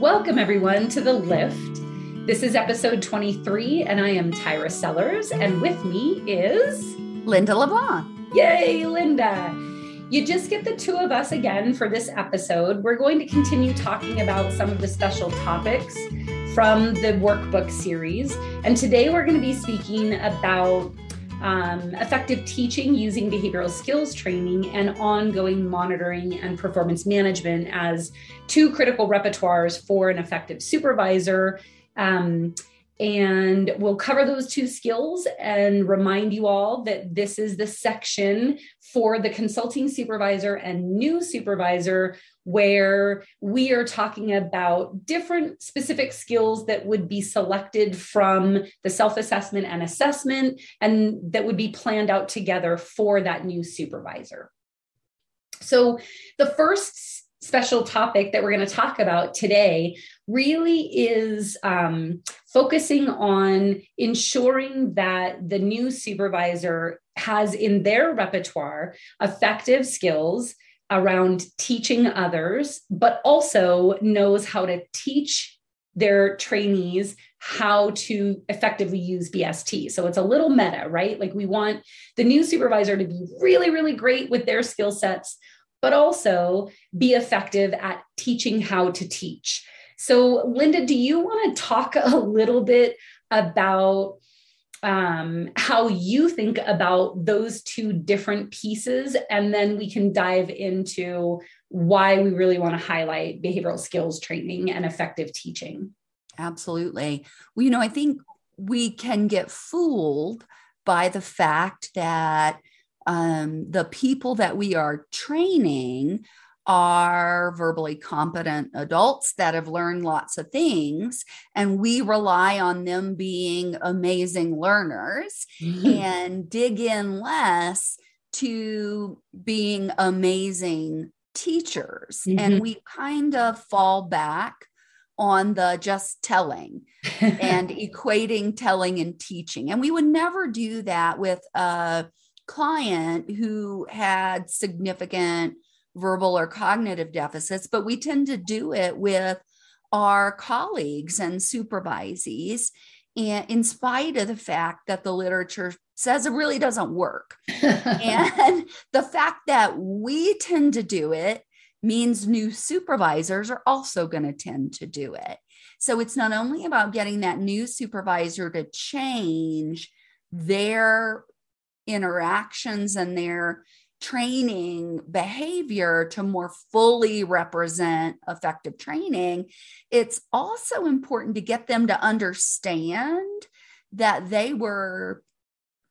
Welcome, everyone, to The Lift. This is episode 23, and I am Tyra Sellers, and with me is Linda LeBlanc. Yay, Linda! You just get the two of us again for this episode. We're going to continue talking about some of the special topics from the workbook series. And today we're going to be speaking about um, effective teaching using behavioral skills training and ongoing monitoring and performance management as two critical repertoires for an effective supervisor. Um, and we'll cover those two skills and remind you all that this is the section for the consulting supervisor and new supervisor where we are talking about different specific skills that would be selected from the self assessment and assessment, and that would be planned out together for that new supervisor. So, the first special topic that we're going to talk about today really is um, focusing on ensuring that the new supervisor has in their repertoire effective skills around teaching others, but also knows how to teach their trainees how to effectively use BST. So it's a little meta, right? Like we want the new supervisor to be really, really great with their skill sets, but also be effective at teaching how to teach. So, Linda, do you want to talk a little bit about um, how you think about those two different pieces. And then we can dive into why we really want to highlight behavioral skills training and effective teaching. Absolutely. Well, you know, I think we can get fooled by the fact that um, the people that we are training are verbally competent adults that have learned lots of things, and we rely on them being amazing learners mm-hmm. and dig in less to being amazing teachers. Mm-hmm. And we kind of fall back on the just telling and equating telling and teaching. And we would never do that with a client who had significant verbal or cognitive deficits, but we tend to do it with our colleagues and supervisees. And in spite of the fact that the literature says it really doesn't work. and the fact that we tend to do it means new supervisors are also going to tend to do it. So it's not only about getting that new supervisor to change their interactions and their training behavior to more fully represent effective training, it's also important to get them to understand that they were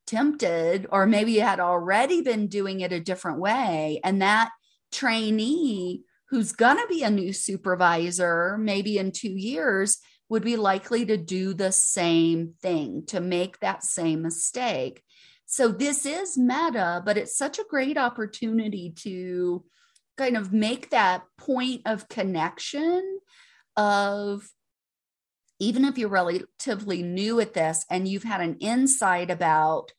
tempted or maybe had already been doing it a different way. And that trainee who's going to be a new supervisor, maybe in two years, would be likely to do the same thing, to make that same mistake. So this is meta, but it's such a great opportunity to kind of make that point of connection of even if you're relatively new at this and you've had an insight about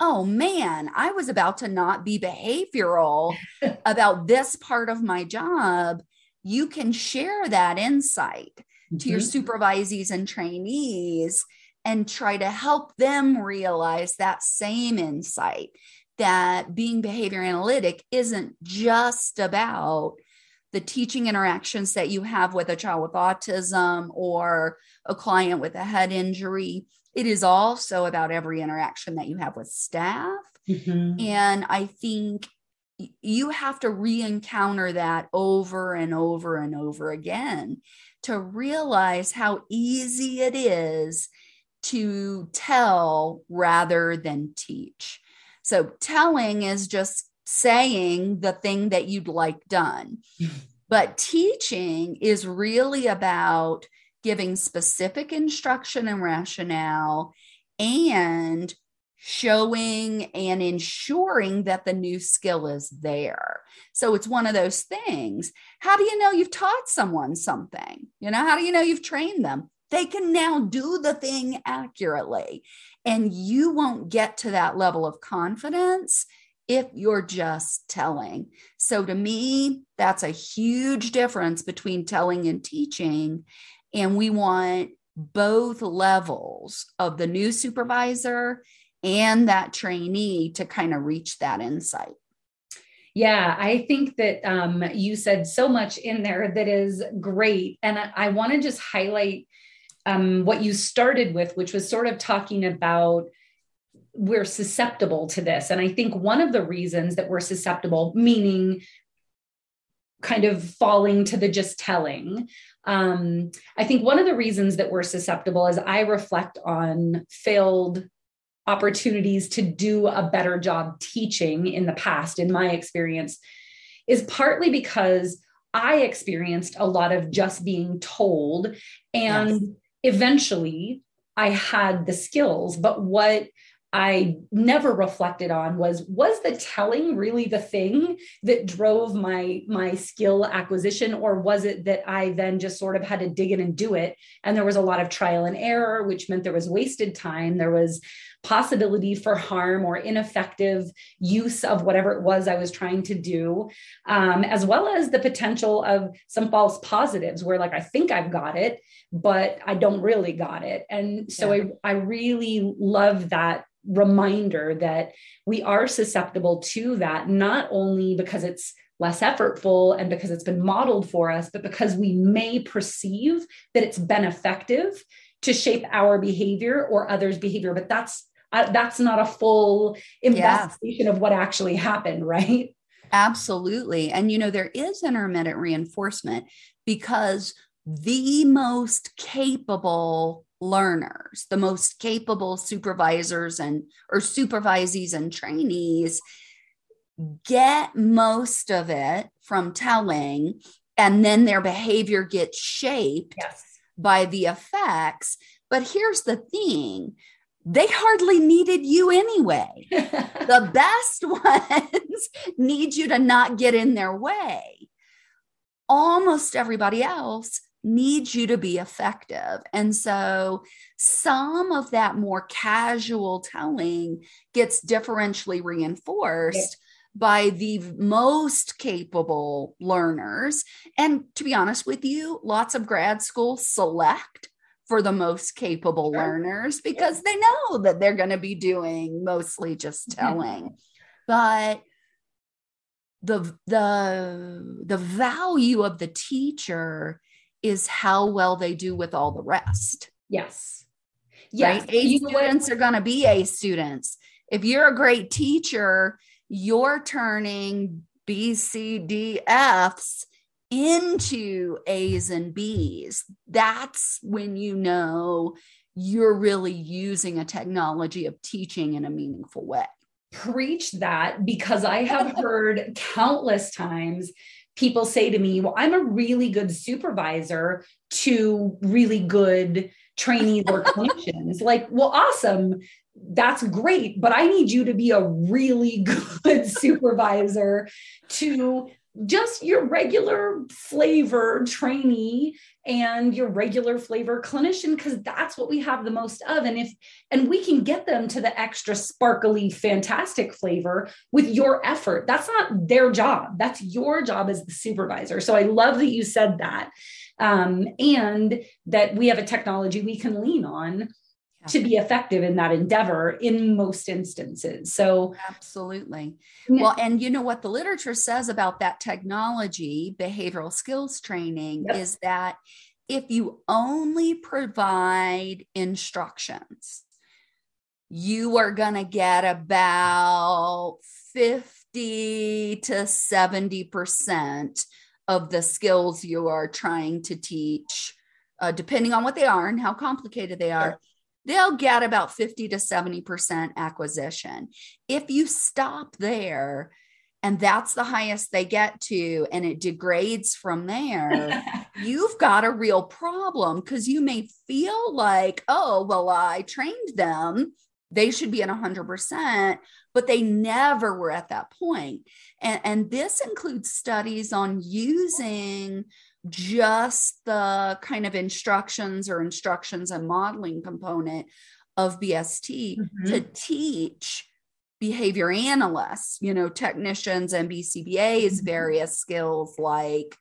oh man i was about to not be behavioral about this part of my job you can share that insight mm-hmm. to your mm-hmm. supervisees and trainees and try to help them realize that same insight that being behavior analytic isn't just about the teaching interactions that you have with a child with autism or a client with a head injury. It is also about every interaction that you have with staff. Mm-hmm. And I think you have to re encounter that over and over and over again to realize how easy it is to tell rather than teach. So, telling is just saying the thing that you'd like done. but teaching is really about giving specific instruction and rationale and showing and ensuring that the new skill is there. So it's one of those things. How do you know you've taught someone something? You know, how do you know you've trained them? They can now do the thing accurately. And you won't get to that level of confidence if you're just telling. So to me, that's a huge difference between telling and teaching. And we want both levels of the new supervisor and that trainee to kind of reach that insight. Yeah, I think that um, you said so much in there that is great. And I, I want to just highlight um, what you started with, which was sort of talking about we're susceptible to this. And I think one of the reasons that we're susceptible, meaning kind of falling to the just telling. Um, I think one of the reasons that we're susceptible is I reflect on failed opportunities to do a better job teaching in the past, in my experience, is partly because I experienced a lot of just being told. And yes. Eventually I had the skills. But what I never reflected on was was the telling really the thing that drove my my skill acquisition or was it that I then just sort of had to dig in and do it and there was a lot of trial and error which meant there was wasted time there was possibility for harm or ineffective use of whatever it was I was trying to do um, as well as the potential of some false positives where like I think I've got it but I don't really got it and so yeah. I I really love that reminder that we are susceptible to that, not only because it's less effortful and because it's been modeled for us, but because we may perceive that it's been effective to shape our behavior or others' behavior. But that's uh, that's not a full investigation yeah. of what actually happened, right? Absolutely. And you know, there is intermittent reinforcement because the most capable learners, the most capable supervisors and or supervisees and trainees get most of it from telling and then their behavior gets shaped yes. by the effects. But here's the thing they hardly needed you anyway. the best ones need you to not get in their way. Almost everybody else needs you to be effective. And so some of that more casual telling gets differentially reinforced. By the most capable learners. And to be honest with you, lots of grad school select for the most capable sure. learners because they know that they're going to be doing mostly just telling. But the the the value of the teacher is how well they do with all the rest. Yes. Yes. Right? A you students are going to be A students. If you're a great teacher, you're turning B, C, D, F's into A's and B's. That's when you know you're really using a technology of teaching in a meaningful way. Preach that because I have heard countless times people say to me, Well, I'm a really good supervisor to really good trainees or clinicians. Like, well, awesome. That's great. But I need you to be a really good supervisor to just your regular flavor trainee and your regular flavor clinician because that's what we have the most of. And if and we can get them to the extra sparkly fantastic flavor with your effort. That's not their job. That's your job as the supervisor. So i love that you said that. Um, and that we have a technology we can lean on to be effective in that endeavor in most instances. So, absolutely. Yeah. Well, and you know what the literature says about that technology, behavioral skills training, yep. is that if you only provide instructions, you are going to get about 50 to 70% of the skills you are trying to teach, uh, depending on what they are and how complicated they are they'll get about 50 to 70% acquisition. If you stop there, and that's the highest they get to, and it degrades from there, you've got a real problem because you may feel like, oh, well, I trained them. They should be at 100%, but they never were at that point. And, and this includes studies on using just the kind of instructions or instructions and modeling component of BST mm-hmm. to teach behavior analysts, you know, technicians and BCBAs, Mm-hmm. various skills like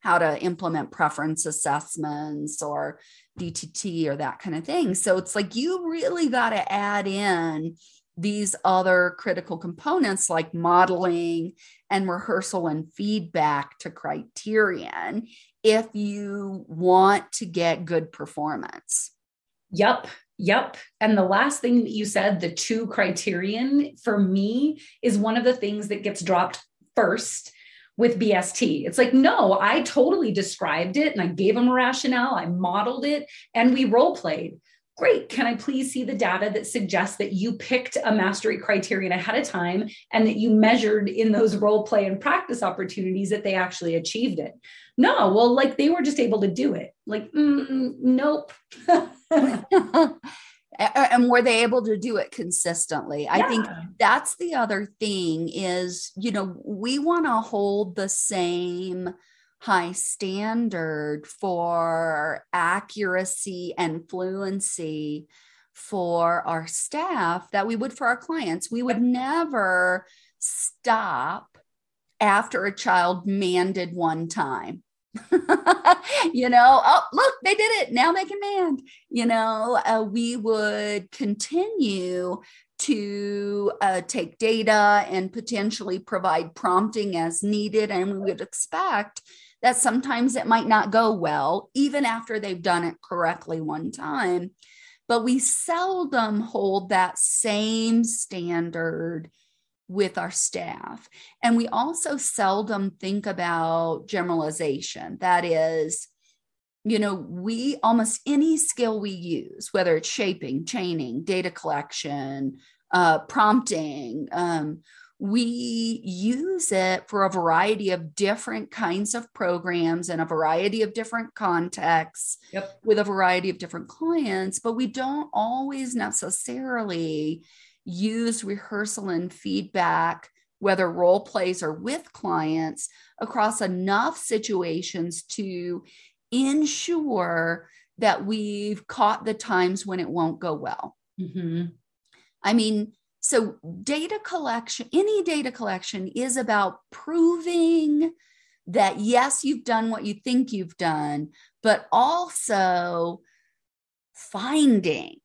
how to implement preference assessments or DTT or that kind of thing. So it's like you really got to add in these other critical components like modeling and rehearsal and feedback to criterion if you want to get good performance. Yep. Yep. And the last thing that you said, the two criterion for me is one of the things that gets dropped first with BST. It's like, no, I totally described it and I gave them a rationale, I modeled it, and we role played. Great. Can I please see the data that suggests that you picked a mastery criterion ahead of time and that you measured in those role play and practice opportunities that they actually achieved it? No, well, like they were just able to do it. Like, mm, nope. and were they able to do it consistently i think that's the other thing is you know we want to hold the same high standard for accuracy and fluency for our staff that we would for our clients we would never stop after a child manded one time you know, oh, look, they did it. Now they can mand. You know, uh, we would continue to uh, take data and potentially provide prompting as needed. And we would expect that sometimes it might not go well, even after they've done it correctly one time. But we seldom hold that same standard with our staff. And we also seldom think about generalization. That is, you know, we almost any skill we use, whether it's shaping, chaining, data collection, uh, prompting, um, we use it for a variety of different kinds of programs and a variety of different contexts yep. with a variety of different clients, but we don't always necessarily use rehearsal and feedback, whether role plays or with clients, across enough situations to ensure that we've caught the times when it won't go well. Mm-hmm. I mean, so data collection, any data collection is about proving that yes, you've done what you think you've done, but also finding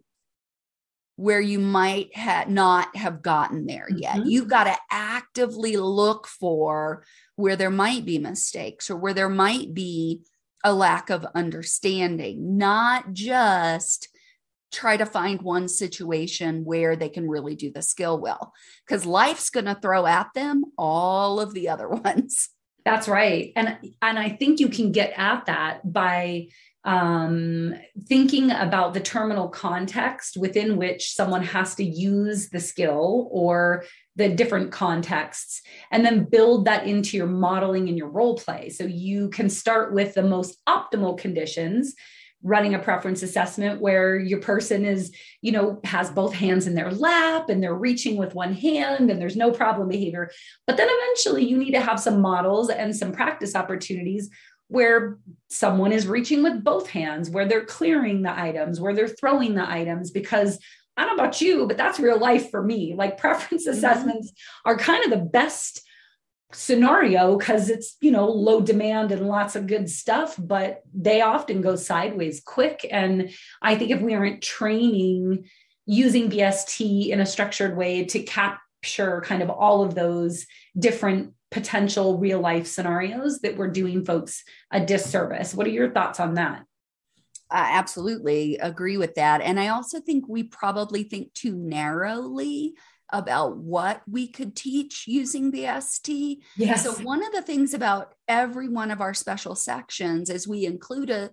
where you might ha- not have gotten there yet. Mm-hmm. You've got to actively look for where there might be mistakes or where there might be a lack of understanding, not just try to find one situation where they can really do the skill well, because life's going to throw at them all of the other ones. That's right. And and I think you can get at that by um, thinking about the terminal context within which someone has to use the skill or the different contexts, and then build that into your modeling and your role play. So you can start with the most optimal conditions running a preference assessment where your person is you know has both hands in their lap and they're reaching with one hand and there's no problem behavior but then eventually you need to have some models and some practice opportunities where someone is reaching with both hands, where they're clearing the items, where they're throwing the items, because I don't know about you, but that's real life for me. Like preference mm-hmm. assessments are kind of the best scenario because it's you know low demand and lots of good stuff but they often go sideways quick and i think if we aren't training using bst in a structured way to capture kind of all of those different potential real life scenarios that we're doing folks a disservice. What are your thoughts on that? I absolutely agree with that. And I also think we probably think too narrowly about what we could teach using BST. Yes. So, one of the things about every one of our special sections is we include a,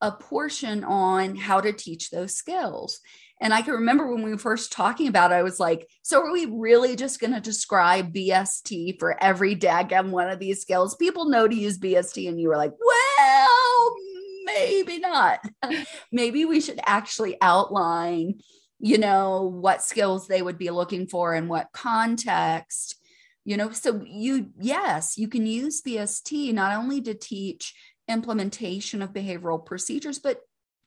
a portion on how to teach those skills. And I can remember when we were first talking about it, I was like, so are we really just going to describe BST for every daggum one of these skills? People know to use BST. And you were like, well, maybe not. maybe we should actually outline, you know, what skills they would be looking for in what context. You know, so you, yes, you can use BST not only to teach implementation of behavioral procedures, but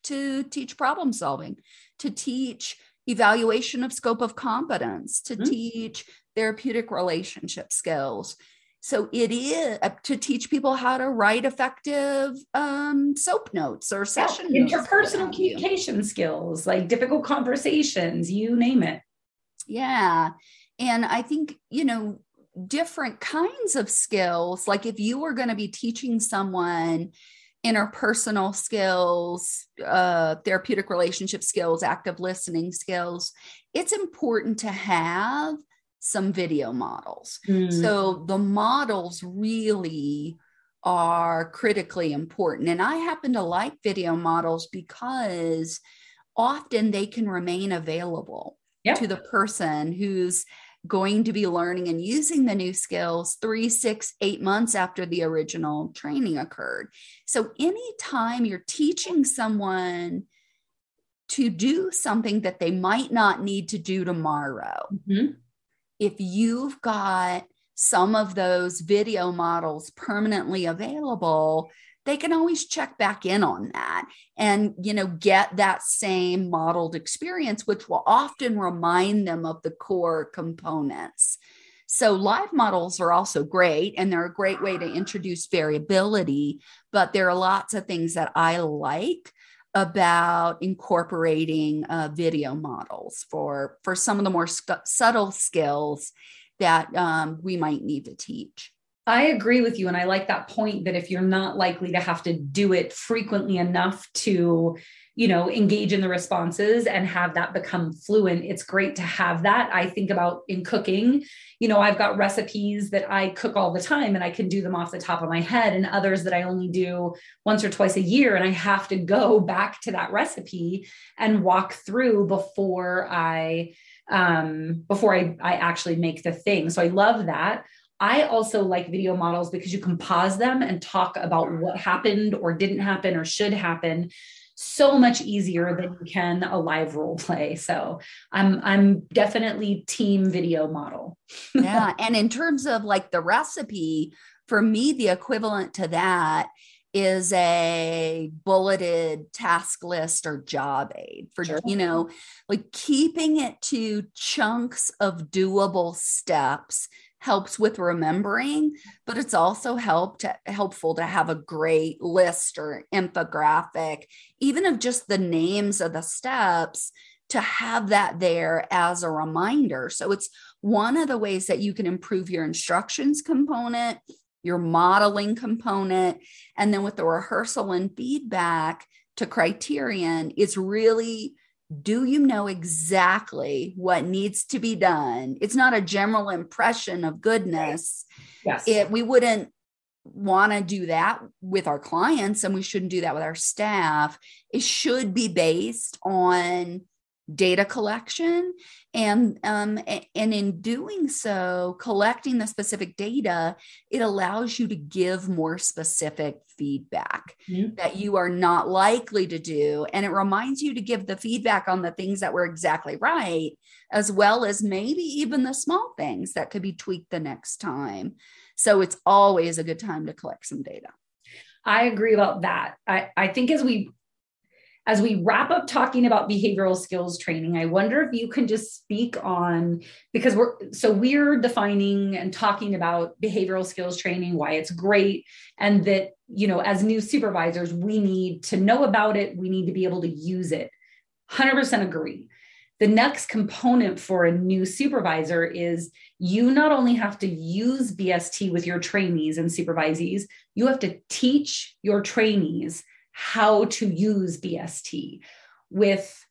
to teach problem solving, to teach evaluation of scope of competence, to Mhm. teach therapeutic relationship skills. So it is uh, to teach people how to write effective um, soap notes or session what interpersonal have you. communication skills, like difficult conversations, you name it. Yeah. And I think, you know, different kinds of skills, like if you were going to be teaching someone interpersonal skills, uh, therapeutic relationship skills, active listening skills, it's important to have some video models. Mm. So the models really are critically important. And I happen to like video models because often they can remain available Yeah. to the person who's going to be learning and using the new skills three, six, eight months after the original training occurred. So anytime you're teaching someone to do something that they might not need to do tomorrow, Mhm. If you've got some of those video models permanently available they can always check back in on that and you know get that same modeled experience which will often remind them of the core components. So live models are also great and they're a great way to introduce variability but there are lots of things that i like about incorporating uh, video models for for some of the more sc- subtle skills that um, we might need to teach I agree with you. And I like that point that if you're not likely to have to do it frequently enough to, you know, engage in the responses and have that become fluent, it's great to have that. I think about in cooking, you know, I've got recipes that I cook all the time and I can do them off the top of my head, and others that I only do once or twice a year. And I have to go back to that recipe and walk through before I um before I, I actually make the thing so i love that I also like video models because you can pause them and talk about what happened or didn't happen or should happen so much easier than you can a live role play. So I'm I'm definitely team video model. yeah. And in terms of like the recipe, for me, the equivalent to that is a bulleted task list or job aid for, Sure. you know, like keeping it to chunks of doable steps helps with remembering, but it's also helped helpful to have a great list or infographic, even of just the names of the steps to have that there as a reminder. So it's one of the ways that you can improve your instructions component, your modeling component, and then with the rehearsal and feedback to criterion, it's really do you know exactly what needs to be done? It's not a general impression of goodness. Yes. It we wouldn't want to do that with our clients and we shouldn't do that with our staff. It should be based on data collection and um, and in doing so collecting the specific data it allows you to give more specific feedback Mhm. that you are not likely to do and it reminds you to give the feedback on the things that were exactly right as well as maybe even the small things that could be tweaked the next time so it's always a good time to collect some data I agree about that. I, I think as we as we wrap up talking about behavioral skills training, I wonder if you can just speak on because we're so we're defining and talking about behavioral skills training, why it's great, and that you know, as new supervisors, we need to know about it, we need to be able to use it. 100% agree. The next component for a new supervisor is you not only have to use BST with your trainees and supervisees, you have to teach your trainees how to use BST with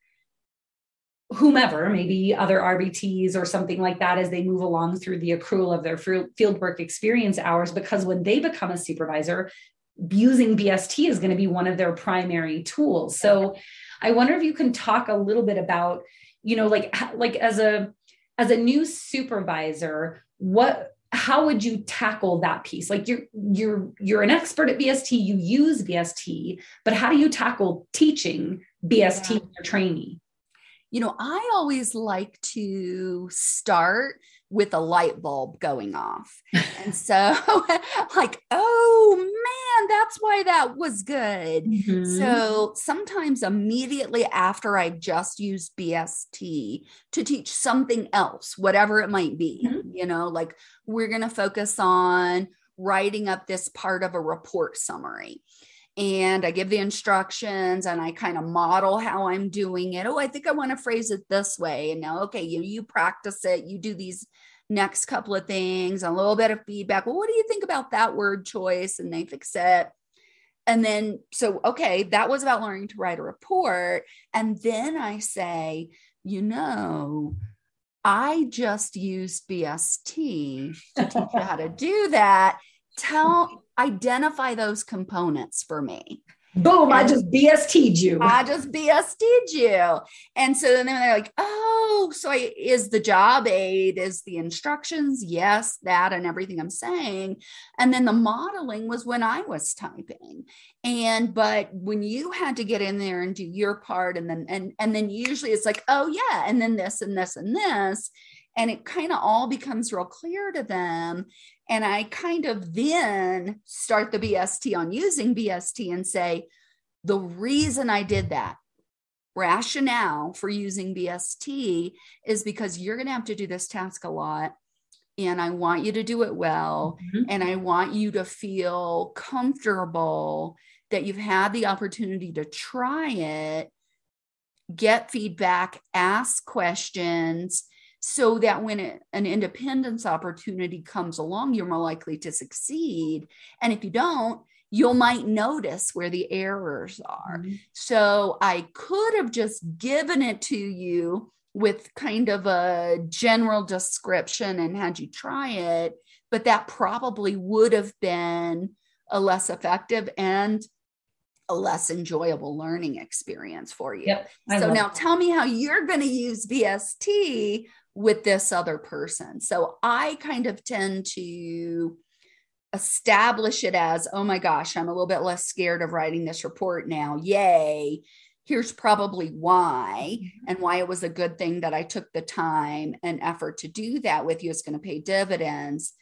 whomever, maybe other RBTs or something like that, as they move along through the accrual of their fieldwork experience hours. Because when they become a supervisor, using BST is going to be one of their primary tools. So I wonder if you can talk a little bit about, you know, like like as a as a new supervisor, what how would you tackle that piece like you're you're you're an expert at bst you use bst but how do you tackle teaching bst Yeah. your trainee you know, I always like to start with a light bulb going off. and so, like, oh man, that's why that was good. Mm-hmm. So sometimes immediately after I just used BST to teach something else, whatever it might be, mm-hmm. you know, like we're going to focus on writing up this part of a report summary and I give the instructions and I kind of model how I'm doing it. Oh, I think I want to phrase it this way. And now, okay, you you practice it, you do these next couple of things, a little bit of feedback. Well, what do you think about that word choice? And they fix it. And then, so okay, that was about learning to write a report. And then I say, you know, I just used BST to teach you how to do that. Tell identify those components for me. Boom, I just BST'd you. I just BST'd you. And so then they're like, oh, so I, is the job aid, is the instructions? Yes, that and everything I'm saying. And then the modeling was when I was typing. And but when you had to get in there and do your part, and then and and then usually it's like, oh yeah, and then this and this and this. And it kind of all becomes real clear to them. And I kind of then start the BST on using BST and say, the reason I did that rationale for using BST is because you're going to have to do this task a lot. And I want you to do it well. Mm-hmm. And I want you to feel comfortable that you've had the opportunity to try it, get feedback, ask questions, so that when it, an independence opportunity comes along, you're more likely to succeed. And if you don't, you might notice where the errors are. Mm-hmm. So I could have just given it to you with kind of a general description and had you try it, but that probably would have been a less effective and a less enjoyable learning experience for you. Yep, so now tell me how you're going to use BST with this other person. So I kind of tend to establish it as, oh my gosh, I'm a little bit less scared of writing this report now. Yay. Here's probably why, mm-hmm. and why it was a good thing that I took the time and effort to do that with you. It's going to pay dividends.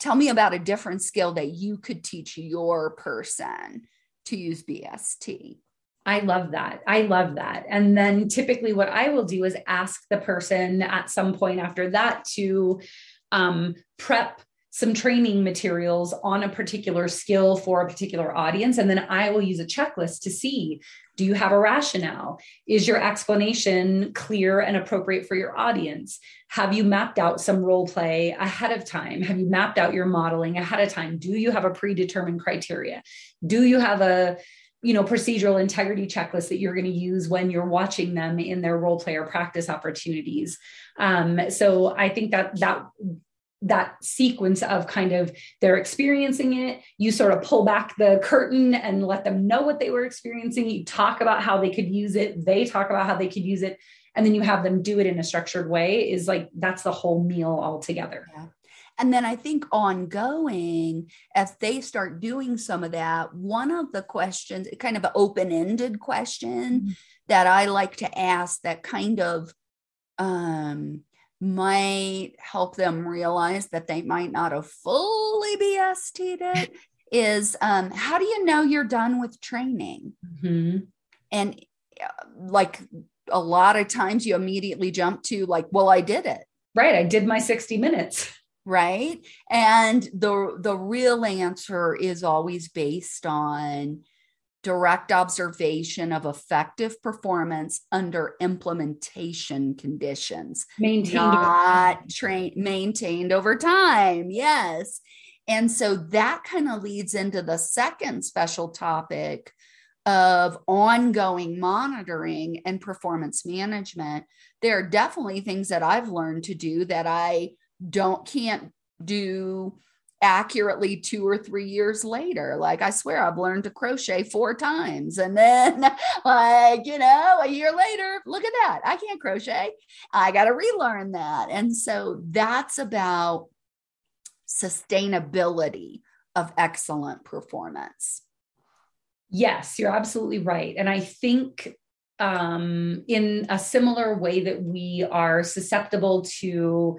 Tell me about a different skill that you could teach your person to use BST. I love that. I love that. And then typically, what I will do is ask the person at some point after that to um, prep some training materials on a particular skill for a particular audience. And then I will use a checklist to see do you have a rationale? Is your explanation clear and appropriate for your audience? Have you mapped out some role play ahead of time? Have you mapped out your modeling ahead of time? Do you have a predetermined criteria? Do you have a you know procedural integrity checklist that you're going to use when you're watching them in their role player practice opportunities um, so i think that that that sequence of kind of they're experiencing it you sort of pull back the curtain and let them know what they were experiencing you talk about how they could use it they talk about how they could use it and then you have them do it in a structured way is like that's the whole meal altogether yeah. And then I think ongoing, if they start doing some of that, one of the questions, kind of an open ended question mm-hmm. that I like to ask that kind of um, might help them realize that they might not have fully BST'd it is um, how do you know you're done with training? Mm-hmm. And uh, like a lot of times you immediately jump to like, well, I did it. Right. I did my 60 minutes right? And the the real answer is always based on direct observation of effective performance under implementation conditions maintained not trained maintained over time yes. And so that kind of leads into the second special topic of ongoing monitoring and performance management. There are definitely things that i've learned to do that i don't can't do accurately two or three years later. Like I swear I've learned to crochet four times. And then like, you know, a year later, look at that. I can't crochet. I got to relearn that. And so that's about sustainability of excellent performance. Yes, you're absolutely right. And I think um, in a similar way that we are susceptible to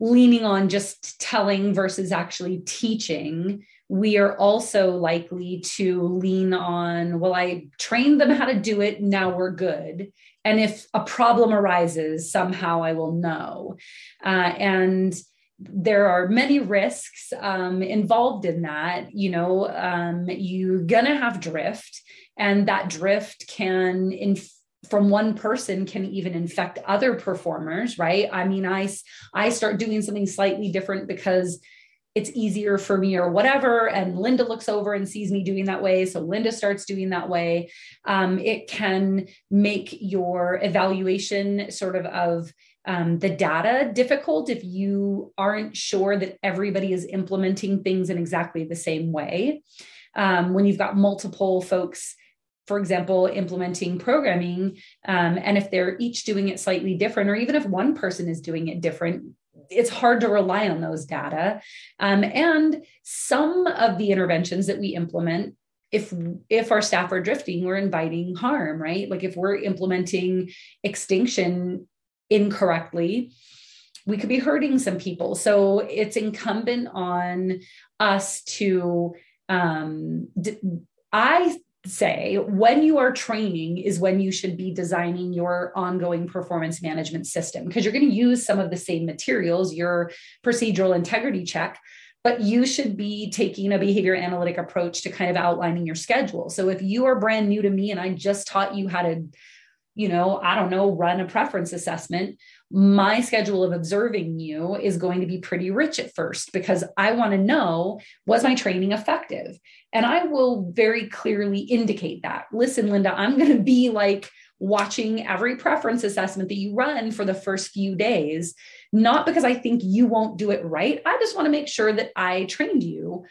leaning on just telling versus actually teaching we are also likely to lean on, well, I trained them how to do it, now we're good. And if a problem arises, somehow I will know. Uh, and there are many risks um, involved in that. You know, um, you're gonna have drift, and that drift can inf- from one person can even infect other performers right? I mean i i start doing something slightly different because it's easier for me or whatever and linda looks over and sees me doing that way so linda starts doing that way. Um, it can make your evaluation sort of of um, the data difficult if you aren't sure that everybody is implementing things in exactly the same way. Um, when you've got multiple folks for example, implementing programming, um, and if they're each doing it slightly different, or even if one person is doing it different, it's hard to rely on those data. Um, and some of the interventions that we implement, if if our staff are drifting, we're inviting harm, right? Like if we're implementing extinction incorrectly, we could be hurting some people. So it's incumbent on us to um, d- I say when you are training is when you should be designing your ongoing performance management system because you're going to use some of the same materials, your procedural integrity check, but you should be taking a behavior analytic approach to kind of outlining your schedule. So if you are brand new to me and I just taught you how to you know, I don't know, run a preference assessment, my schedule of observing you is going to be pretty rich at first because I want to know was my training effective? And I will very clearly indicate that. Listen, Linda, I'm going to be like watching every preference assessment that you run for the first few days, not because I think you won't do it right. I just want to make sure that I trained you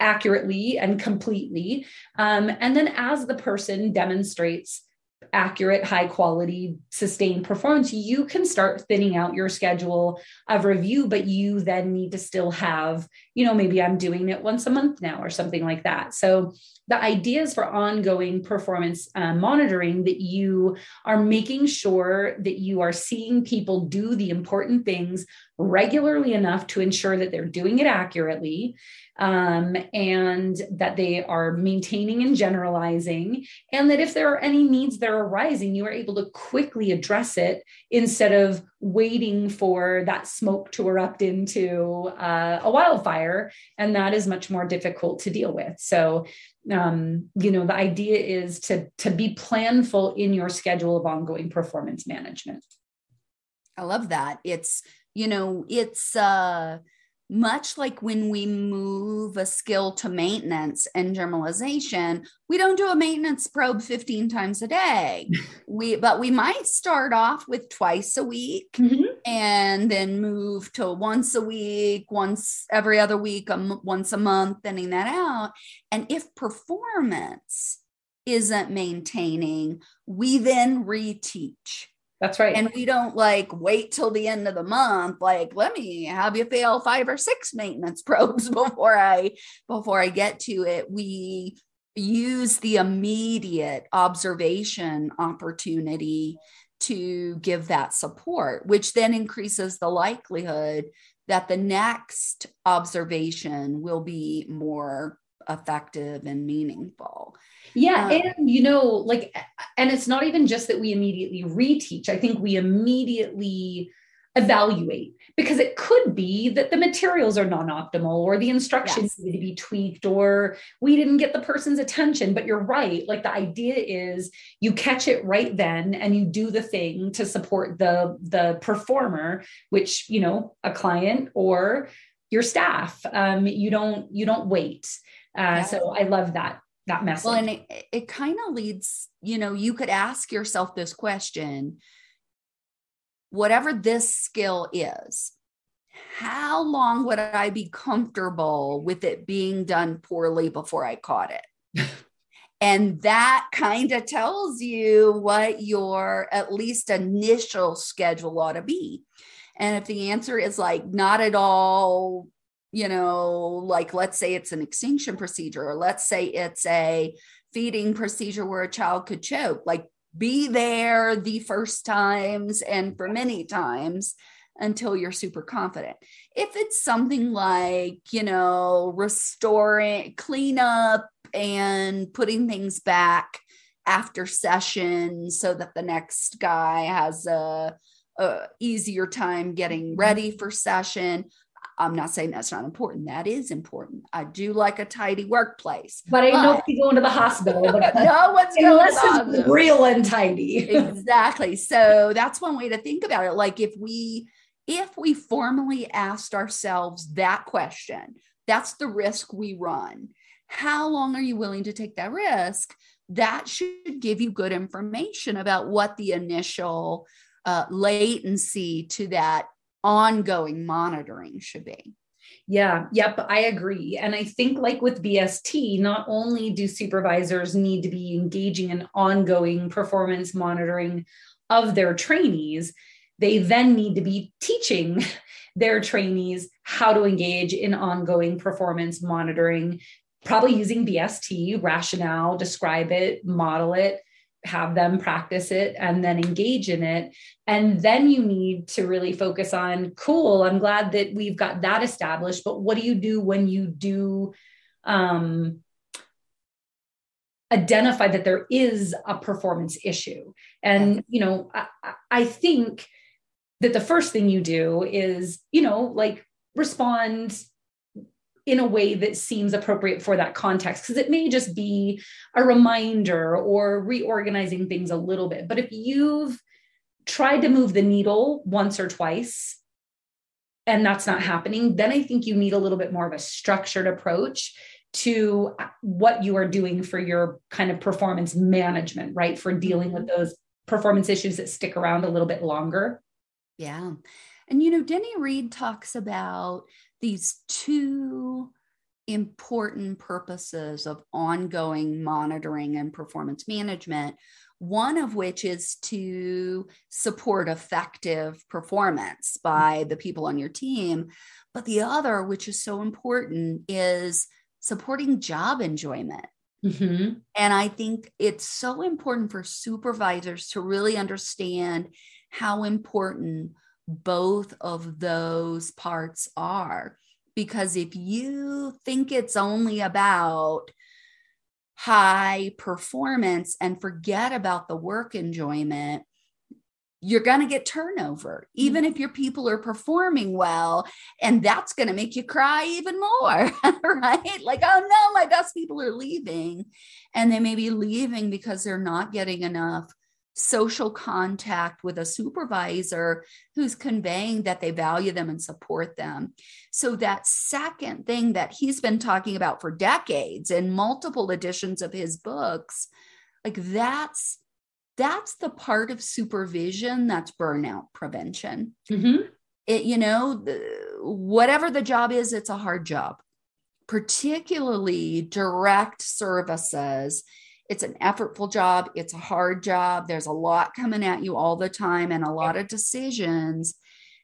accurately and completely. Um, and then as the person demonstrates, accurate, high quality, sustained performance, you can start thinning out your schedule of review, but you then need to still have, you know, maybe I'm doing it once a month now or something like that. So the ideas for ongoing performance uh, monitoring that you are making sure that you are seeing people do the important things regularly enough to ensure that they're doing it accurately um, and that they are maintaining and generalizing, and that if there are any needs that are arising, you are able to quickly address it instead of waiting for that smoke to erupt into uh, a wildfire. And that is much more difficult to deal with. So, um, you know, the idea is to, to be planful in your schedule of ongoing performance management. I love that. It's, you know, it's, uh, much like when we move a skill to maintenance and generalization we don't do a maintenance probe 15 times a day. We but we might start off with twice a week mm-hmm. and then move to once a week once every other week um, once a month thinning that out. And if performance isn't maintaining we then reteach that's right. And we don't like wait till the end of the month. Like, let me have you fail five or six maintenance probes before I before I get to it. We use the immediate observation opportunity to give that support, which then increases the likelihood that the next observation will be more effective and meaningful. Yeah. Um, and, you know, like, and it's not even just that we immediately reteach, I think we immediately evaluate because it could be that the materials are non-optimal or the instructions yes. need to be tweaked or we didn't get the person's attention but you're right like the idea is you catch it right then and you do the thing to support the the performer which you know a client or your staff um, you don't you don't wait uh, so I love that that message. Well, and it, it kind of leads, you know, you could ask yourself this question whatever this skill is, how long would I be comfortable with it being done poorly before I caught it? and that kind of tells you what your at least initial schedule ought to be. And if the answer is like not at all you know, like let's say it's an extinction procedure, or let's say it's a feeding procedure where a child could choke, like be there the first times and for many times until you're super confident. if it's something like, you know, restoring, cleanup and putting things back after session so that the next guy has a, a easier time getting mm-hmm. ready for session. I'm not saying that's not important. That is important. I do like a tidy workplace. But I know if you go into the hospital, no one's unless it's real and tidy. exactly. So that's one way to think about it. Like if we if we formally asked ourselves that question, that's the risk we run. How long are you willing to take that risk? That should give you good information about what the initial uh, latency to that ongoing monitoring should be. Yeah, yep, I agree. And I think, like with BST, not only do supervisors need to be engaging in ongoing performance monitoring of their trainees, they then need to be teaching their trainees how to engage in ongoing performance monitoring, probably using BST, rationale, describe it, model it, have them practice it, and then engage in it. And then you need to really focus on cool, I'm glad that we've got that established, but what do you do when you do? Um, identify that there is a performance issue and you know I, I think that the first thing you do is, you know, like respond in a way that seems appropriate for that context because it may just be a reminder or reorganizing things a little bit but if you've tried to move the needle once or twice and that's not happening then i think you need a little bit more of a structured approach to what you are doing for your kind of performance management right for dealing with mm-hmm. those performance issues that stick around a little bit longer yeah. And, you know, Denny Reid talks about these two important purposes of ongoing monitoring and performance management. One of which is to support effective performance by the people on your team. But the other, which is so important, is supporting job enjoyment. Mm-hmm. And I think it's so important for supervisors to really understand how important both of those parts are. Because if you think it's only about high performance and forget about the work enjoyment, you're going to get turnover, even if your people are performing well. And that's going to make you cry even more, right? Like, oh no, my best people are leaving. And they may be leaving because they're not getting enough social contact with a supervisor who's conveying that they value them and support them. So, that second thing that he's been talking about for decades in multiple editions of his books, like that's that's the part of supervision that's burnout prevention. Mm-hmm. It, you know, the, whatever the job is, it's a hard job, particularly direct services it's an effortful job, it's a hard job. There's a lot coming at you all the time and a lot of decisions.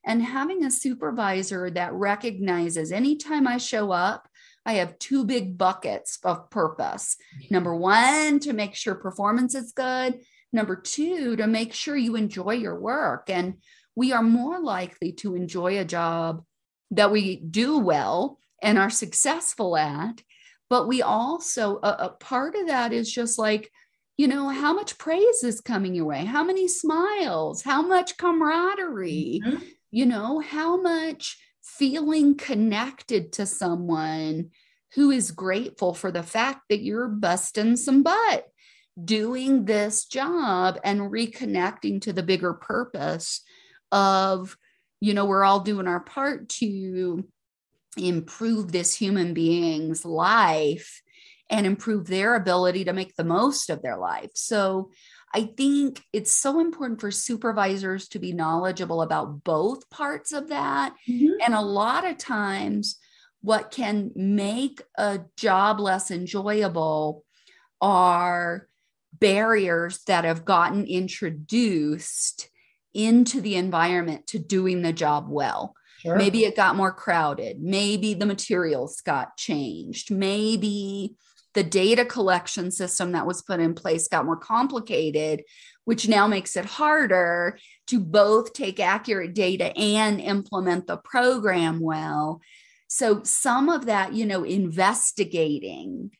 And having a supervisor that recognizes anytime I show up, I have two big buckets of purpose. Number one, to make sure performance is good. Number two, to make sure you enjoy your work. And we are more likely to enjoy a job that we do well and are successful at but we also a, a part of that is just like you know how much praise is coming your way? How many smiles? How much camaraderie? Mm-hmm. you know how much feeling connected to someone who is grateful for the fact that you're busting some butt doing this job and reconnecting to the bigger purpose of you know we're all doing our part to improve this human being's life and improve their ability to make the most of their life. So I think it's so important for supervisors to be knowledgeable about both parts of that. Mm-hmm. And a lot of times, what can make a job less enjoyable are barriers that have gotten introduced into the environment to doing the job well. Sure. Maybe it got more crowded. Maybe the materials got changed. Maybe the data collection system that was put in place got more complicated, which now makes it harder to both take accurate data and implement the program well. So, some of that, you know, investigating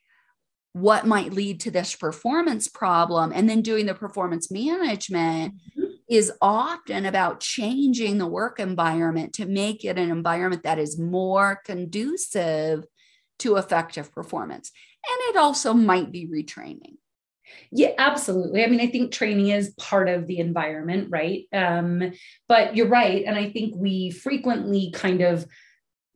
what might lead to this performance problem and then doing the performance management mm-hmm. Is often about changing the work environment to make it an environment that is more conducive to effective performance and it also might be retraining yeah, absolutely. I mean, I think training is part of the environment, right? Um, but you're right. And I think we frequently kind of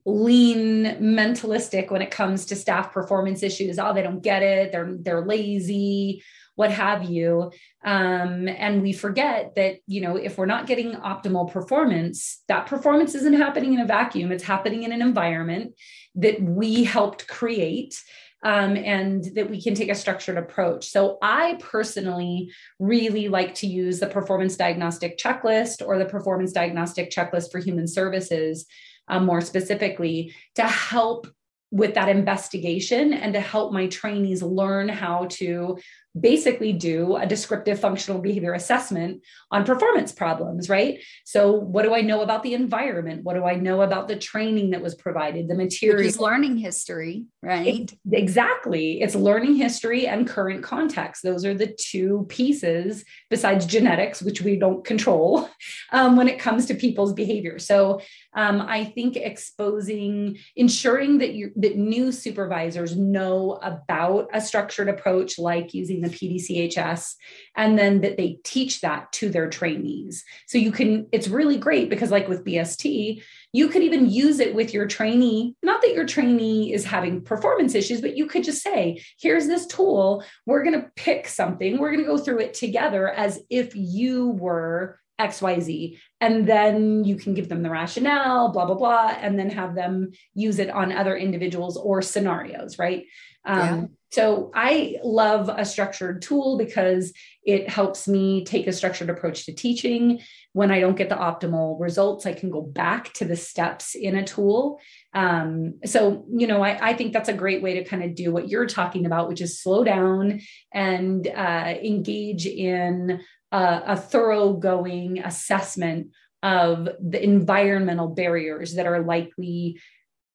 lean mentalistic when it comes to staff performance issues. Oh, they don't get it. They're they're lazy, what have you. Um, and we forget that, you know, if we're not getting optimal performance, that performance isn't happening in a vacuum. It's happening in an environment that we helped create um, and that we can take a structured approach. So, I personally really like to use the performance diagnostic checklist or the performance diagnostic checklist for human services um, more specifically to help with that investigation and to help my trainees learn how to basically do a descriptive functional behavior assessment on performance problems, right? So, what do I know about the environment? What do I know about the training that was provided, the material? It's learning history, right? It, exactly. It's learning history and current context. Those are the two pieces besides genetics, which we don't control um, when it comes to people's behavior. So, um, I think exposing, ensuring that you that new supervisors know about a structured approach like using the PDCHS, and then that they teach that to their trainees. So you can, it's really great because, like with BST, you could even use it with your trainee. Not that your trainee is having performance issues, but you could just say, here's this tool. We're going to pick something, we're going to go through it together as if you were XYZ. And then you can give them the rationale, blah, blah, blah, and then have them use it on other individuals or scenarios, right? Um, yeah. So I love a structured tool because it helps me take a structured approach to teaching. When I don't get the optimal results, I can go back to the steps in a tool. Um, so, you know, I, I, think that's a great way to kind of do what you're talking about, which is slow down and uh, engage in a, a thoroughgoing assessment of the environmental barriers that are likely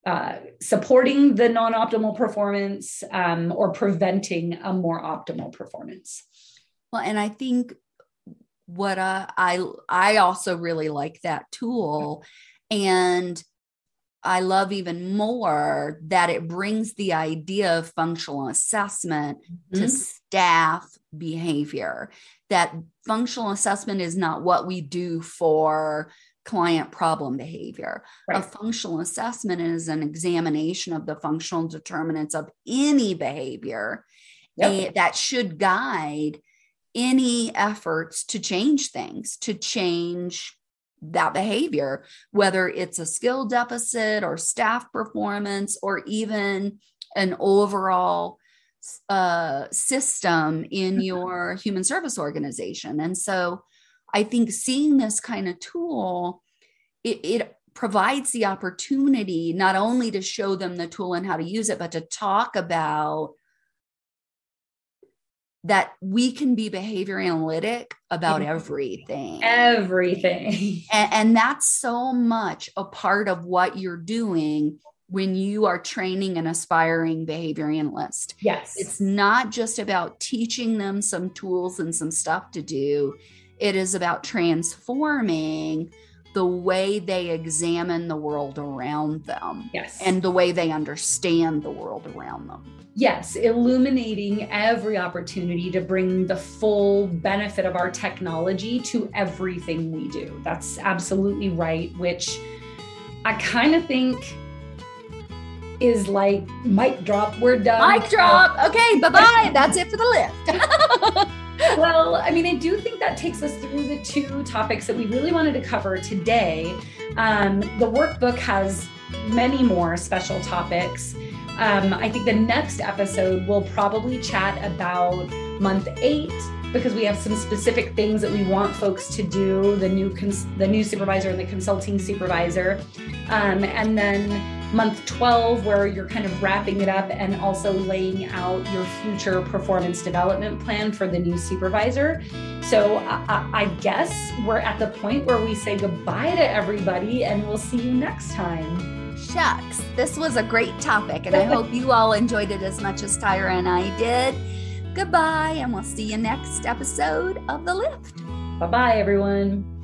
uh, supporting the non-optimal performance um, or preventing a more optimal performance. Well, and I think what uh, I I also really like that tool, and I love even more that it brings the idea of functional assessment mm-hmm. to staff behavior. That functional assessment is not what we do for client problem behavior. Right. A functional assessment is an examination of the functional determinants of any behavior yep. that should guide any efforts to change things, to change that behavior, whether it's a skill deficit or staff performance or even an overall uh, system in mm-hmm. your human service organization. And so I think seeing this kind of tool, it, it provides the opportunity not only to show them the tool and how to use it, but to talk about that we can be behavior analytic about mm-hmm. everything. Everything. And, and, that's so much a part of what you're doing when you are training an aspiring behavior analyst. Yes. It's not just about teaching them some tools and some stuff to do, it is about transforming the way they examine the world around them. Yes. And the way they understand the world around them yes, illuminating every opportunity to bring the full benefit of our technology to everything we do. That's absolutely right, which I kind of think is like mic drop. We're done. Mic drop. Okay, bye bye. That's it for the lift. well, I mean, I do think that takes us through the two topics that we really wanted to cover today. Um, the workbook has many more special topics. Um, I think the next episode we'll probably chat about month eight because we have some specific things that we want folks to do the new cons- the new supervisor and the consulting supervisor um, and then month 12, where you're kind of wrapping it up and also laying out your future performance development plan for the new supervisor. So I, I guess we're at the point where we say goodbye to everybody and we'll see you next time. Shucks, this was a great topic, and I hope you all enjoyed it as much as Tyra and I did. Goodbye, and we'll see you next episode of The Lift. Bye bye, everyone.